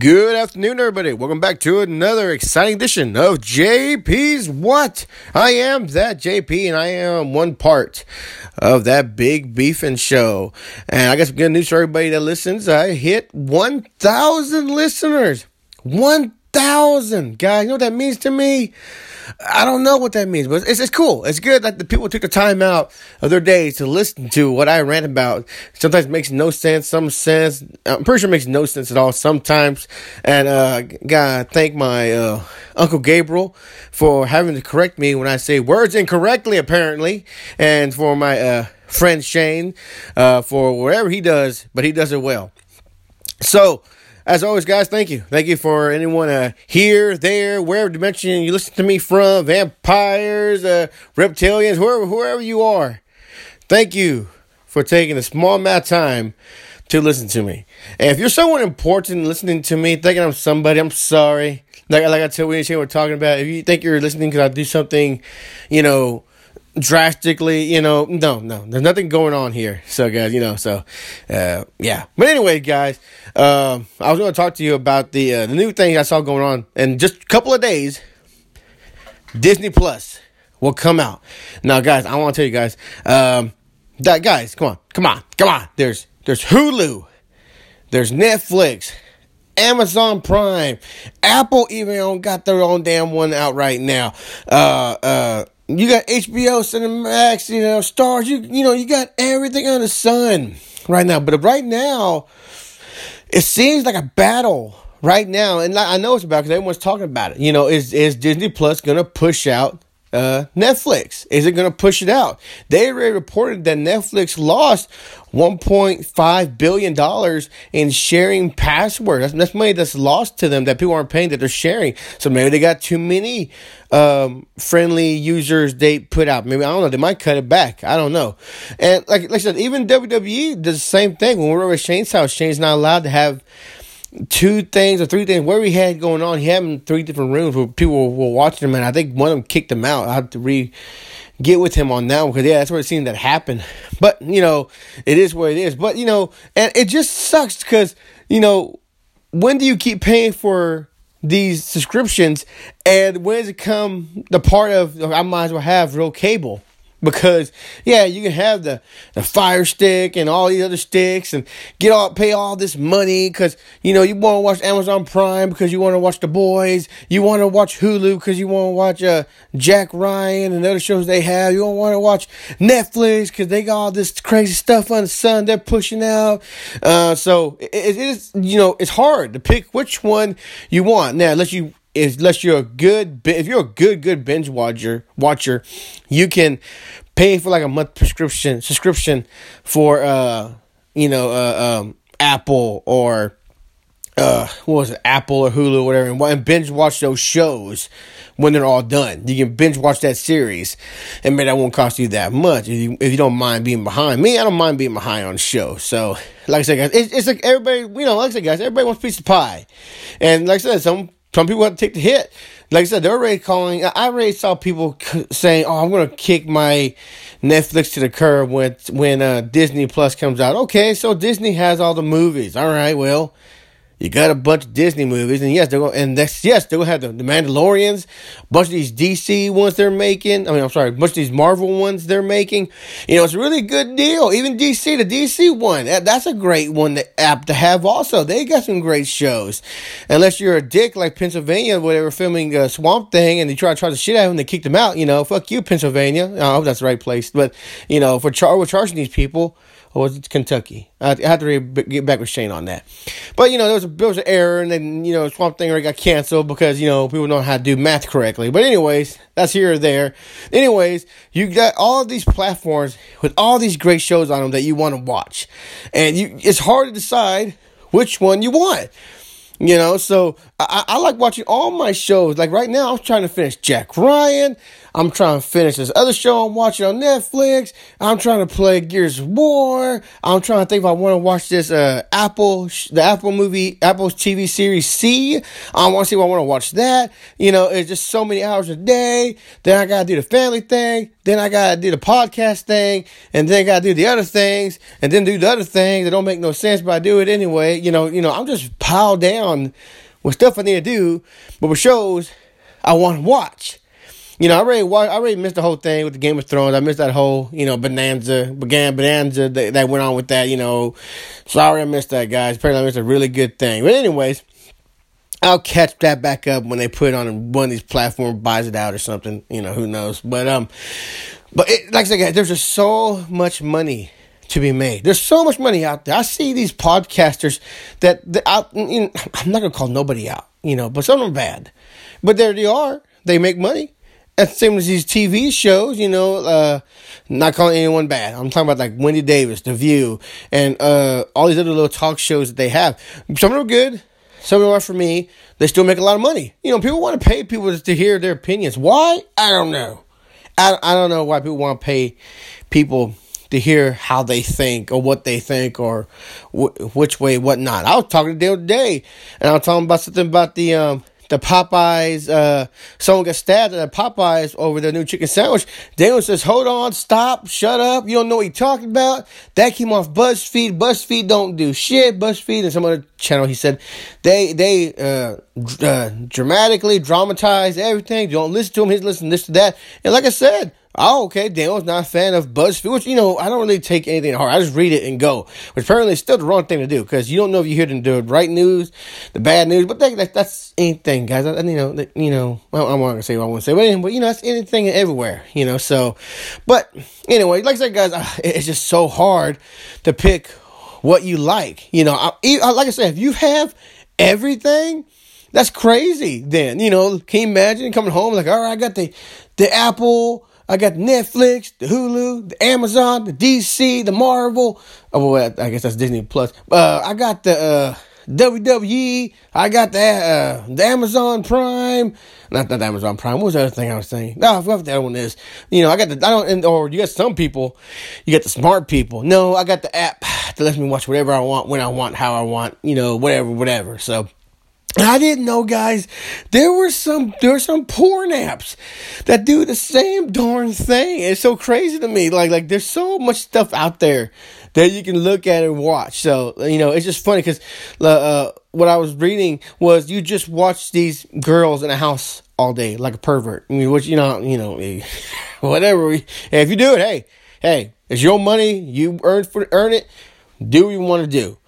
Good afternoon, everybody. Welcome back to another exciting edition of JP's What? I am that JP, and I am one part of that big beefing show. And I got some good news for everybody that listens. I hit 1,000 listeners. 1,000. Guys, you know what that means to me? I don't know what that means, but it's, it's cool. It's good that the people took the time out of their days to listen to what I rant about. Sometimes it makes no sense, some sense. I'm pretty sure it makes no sense at all sometimes. And, uh, gotta thank my, uh, Uncle Gabriel for having to correct me when I say words incorrectly, apparently. And for my, uh, friend Shane, uh, for whatever he does, but he does it well. So, as always, guys, thank you. Thank you for anyone uh, here, there, wherever dimension you listen to me from, vampires, uh, reptilians, whoever, whoever you are. Thank you for taking a small amount of time to listen to me. And if you're someone important listening to me, thinking I'm somebody, I'm sorry. Like, like I told you, we're talking about, if you think you're listening because I do something, you know, drastically, you know, no, no, there's nothing going on here. So, guys, you know, so, uh, yeah. But anyway, guys, um, I was going to talk to you about the, uh, the new thing I saw going on in just a couple of days. Disney Plus will come out. Now, guys, I want to tell you guys, um, that guys, come on, come on, come on. There's, there's Hulu, there's Netflix, Amazon Prime, Apple even got their own damn one out right now. Uh, uh, you got HBO, Cinemax, you know, Starz. You you know, you got everything on the sun right now. But right now, it seems like a battle right now, and I know it's about because everyone's talking about it. You know, is is Disney Plus gonna push out uh, Netflix? Is it going to push it out? They already reported that Netflix lost 1.5 billion dollars in sharing passwords. That's, that's, money that's lost to them that people aren't paying that they're sharing. So maybe they got too many um, friendly users they put out. Maybe I don't know. They might cut it back. I don't know. And like, like I said, even WWE does the same thing. When we were at Shane's house, Shane's not allowed to have two things or three things. Where he had going on, he had in three different rooms where people were watching him, and I think one of them kicked him out. I have to re get with him on that one because yeah, that's where it seemed that happened. But you know, it is what it is. But you know, and it just sucks because you know, when do you keep paying for these subscriptions, and when does it come the part of I might as well have real cable? Because yeah, you can have the, the fire stick and all these other sticks and get all pay all this money because you know you want to watch Amazon Prime because you want to watch The Boys, you want to watch Hulu because you want to watch uh, Jack Ryan and other shows they have. You don't want to watch Netflix because they got all this crazy stuff on the sun they're pushing out. Uh, so it, it is you know it's hard to pick which one you want now unless you unless you're a good if you're a good good binge watcher watcher you can pay for like a month prescription subscription for uh you know uh um apple or uh, what was it, Apple or Hulu or whatever, and, and binge watch those shows when they're all done. You can binge watch that series, and man, that won't cost you that much if you, if you don't mind being behind. Me, I don't mind being behind on the show. So, like I said, guys, it's, it's like everybody, you know, like I said, guys, everybody wants a piece of pie, and like I said, some some people have to take the hit. Like I said, they're already calling. I already saw people saying, "Oh, I'm going to kick my Netflix to the curb when when uh, Disney Plus comes out." Okay, so Disney has all the movies. All right, well, you got a bunch of Disney movies, and yes, they're going, and that's yes, they're gonna have the, the Mandalorians, a bunch of these DC ones they're making. I mean, I'm sorry, a bunch of these Marvel ones they're making. You know, it's a really good deal. Even DC, the DC one, that, that's a great one to app to have. Also, they got some great shows. Unless you're a dick like Pennsylvania, where they were filming a Swamp Thing, and they try to try to shit out of them, they kicked them out. You know, fuck you, Pennsylvania. I hope that's the right place, but you know, for char- we're charging these people oh, or was it Kentucky? I have to get back with Shane on that. But you know, there was there was an error, and then you know, Swamp Thing already got canceled because you know people don't know how to do math correctly. But anyways, that's here or there. Anyways, you got all of these platforms with all these great shows on them that you want to watch, and you it's hard to decide which one you want. You know, so I, I like watching all my shows. Like right now, I'm trying to finish Jack Ryan. I'm trying to finish this other show I'm watching on Netflix. I'm trying to play Gears of War. I'm trying to think if I want to watch this uh, Apple, the Apple movie, Apple's TV series See. I want to see if I want to watch that. You know, it's just so many hours a day. Then I gotta do the family thing. then I gotta do the podcast thing, and then I gotta do the other things, and then do the other things that don't make no sense, but I do it anyway. You know, you know, I'm just piled down with stuff I need to do, but with shows I want to watch. You know, I already watched, I already missed the whole thing with the Game of Thrones. I missed that whole, you know, bonanza, began bonanza that, that went on with that. You know, sorry I missed that, guys. Apparently, I missed a really good thing. But anyways, I'll catch that back up when they put it on one of these platforms, buys it out or something. You know, who knows? But um, but it, like I said, guys, there's just so much money to be made. There's so much money out there. I see these podcasters that, that I, you know, I'm not gonna call nobody out, you know, but some of them are bad. But there they are. They make money. Same as these TV shows, you know, uh, not calling anyone bad. I'm talking about like Wendy Davis, The View, and uh, all these other little talk shows that they have. Some of them are good, some of them are for me. They still make a lot of money. You know, people want to pay people to hear their opinions. Why? I don't know. I, I don't know why people want to pay people to hear how they think or what they think or wh- which way, what not. I was talking to the other day, and I was talking about something about the um, the Popeyes, uh, someone got stabbed at the Popeyes over their new chicken sandwich. Daniel says, hold on, stop, shut up. You don't know what you're talking about. That came off BuzzFeed. BuzzFeed don't do shit. BuzzFeed and some other channel, he said, they, they, uh, uh, dramatically dramatize everything. Don't listen to him. He's listening this to that. And like I said, oh, okay, Daniel's not a fan of BuzzFeed, which, you know, I don't really take anything to heart. I just read it and go, which apparently is still the wrong thing to do because you don't know if you hear the, right news, the bad news, but that, that, that's anything, guys. I, you know, that, you know, well, I'm not going to say what I want to say, but, but, you know, that's anything everywhere, you know, so, but anyway, like I said, guys, it's just so hard to pick what you like. You know, I, like I said, if you have everything, that's crazy. Then you know, can you imagine coming home like, all right, I got the the Apple, I got Netflix, the Hulu, the Amazon, the DC, the Marvel. Oh, well, I guess that's Disney Plus. Uh, I got the uh, WWE. I got the uh, the Amazon Prime. Not that Amazon Prime. What was the other thing I was saying? No, I forgot what that one is. You know, I got the I don't. Or you got some people. You got the smart people. No, I got the app that lets me watch whatever I want, when I want, how I want. You know, whatever, whatever. So I didn't know, guys. There were some there were some porn apps that do the same darn thing. It's so crazy to me. Like like there's so much stuff out there that you can look at and watch. So you know, it's just funny because uh, uh, what I was reading was you just watch these girls in a house all day like a pervert. I mean, which you know, you know, whatever. If you do it, hey, hey, it's your money. You earn for earn it. Do what you want to do.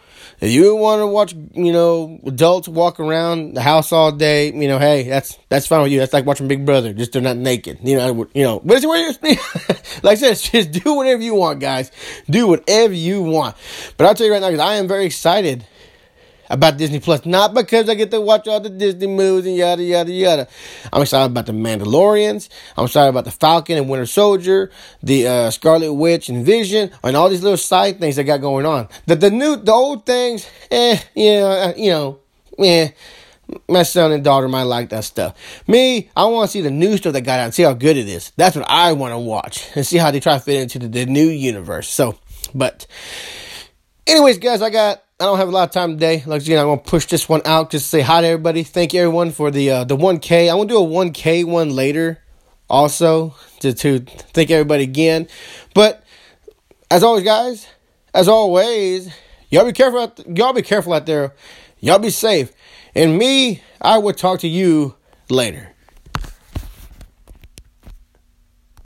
If you want to watch, you know, adults walk around the house all day, you know, hey, that's that's fine with you. That's like watching Big Brother, just they're not naked, you know, you know. But it's like I said, just do whatever you want, guys. Do whatever you want. But I'll tell you right now, because I am very excited about Disney Plus. Not because I get to watch all the Disney movies and yada yada yada. I'm excited about the Mandalorians. I'm excited about the Falcon and Winter Soldier, the uh, Scarlet Witch and Vision, and all these little side things I got going on. The the new the old things, eh, know, uh, you know, eh. My son and daughter might like that stuff. Me, I want to see the new stuff that got out and see how good it is. That's what I want to watch and see how they try to fit into the, the new universe. So, but, anyways, guys, I got I don't have a lot of time today. Like again, I'm gonna push this one out just say hi to everybody. Thank you everyone for the uh, the 1K. I'm gonna do a 1K one later, also to to thank everybody again. But as always, guys, as always, y'all be careful. Out, y'all be careful out there. Y'all be safe. And me, I will talk to you later.